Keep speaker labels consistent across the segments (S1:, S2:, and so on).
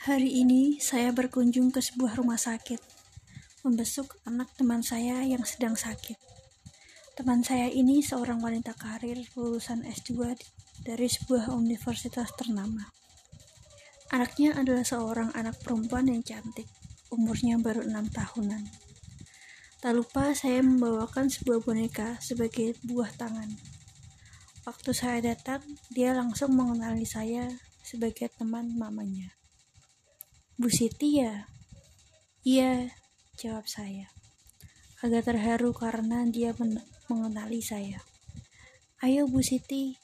S1: Hari ini saya berkunjung ke sebuah rumah sakit, membesuk anak teman saya yang sedang sakit. Teman saya ini seorang wanita karir lulusan S2 dari sebuah universitas ternama. Anaknya adalah seorang anak perempuan yang cantik, umurnya baru enam tahunan. Tak lupa saya membawakan sebuah boneka sebagai buah tangan. Waktu saya datang, dia langsung mengenali saya sebagai teman mamanya. Bu Siti ya? Iya, jawab saya. Agak terharu karena dia mengenali saya. Ayo Bu Siti.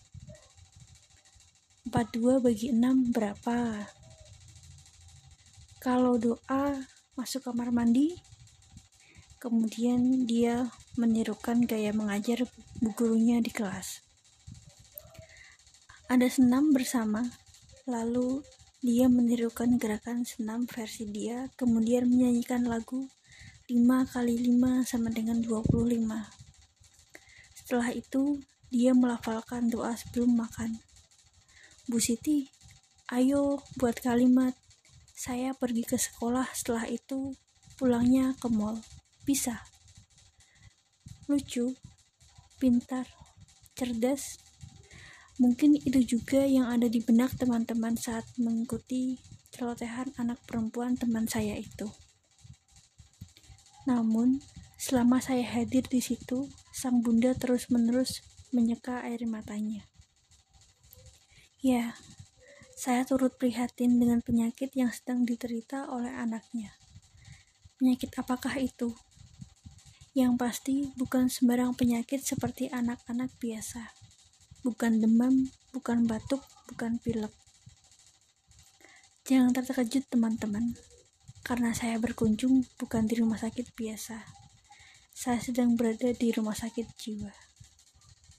S1: 42 bagi 6 berapa? Kalau doa masuk kamar mandi? Kemudian dia menirukan gaya mengajar bu gurunya di kelas. Ada senam bersama, lalu dia menirukan gerakan senam versi dia, kemudian menyanyikan lagu 5 kali 5 sama dengan 25. Setelah itu, dia melafalkan doa sebelum makan. Bu Siti, ayo buat kalimat. Saya pergi ke sekolah setelah itu pulangnya ke mall. Bisa. Lucu, pintar, cerdas, Mungkin itu juga yang ada di benak teman-teman saat mengikuti celotehan anak perempuan teman saya itu. Namun, selama saya hadir di situ, sang bunda terus-menerus menyeka air matanya. Ya, saya turut prihatin dengan penyakit yang sedang diterita oleh anaknya. Penyakit apakah itu? Yang pasti bukan sembarang penyakit seperti anak-anak biasa bukan demam, bukan batuk, bukan pilek. Jangan terkejut teman-teman, karena saya berkunjung bukan di rumah sakit biasa. Saya sedang berada di rumah sakit jiwa.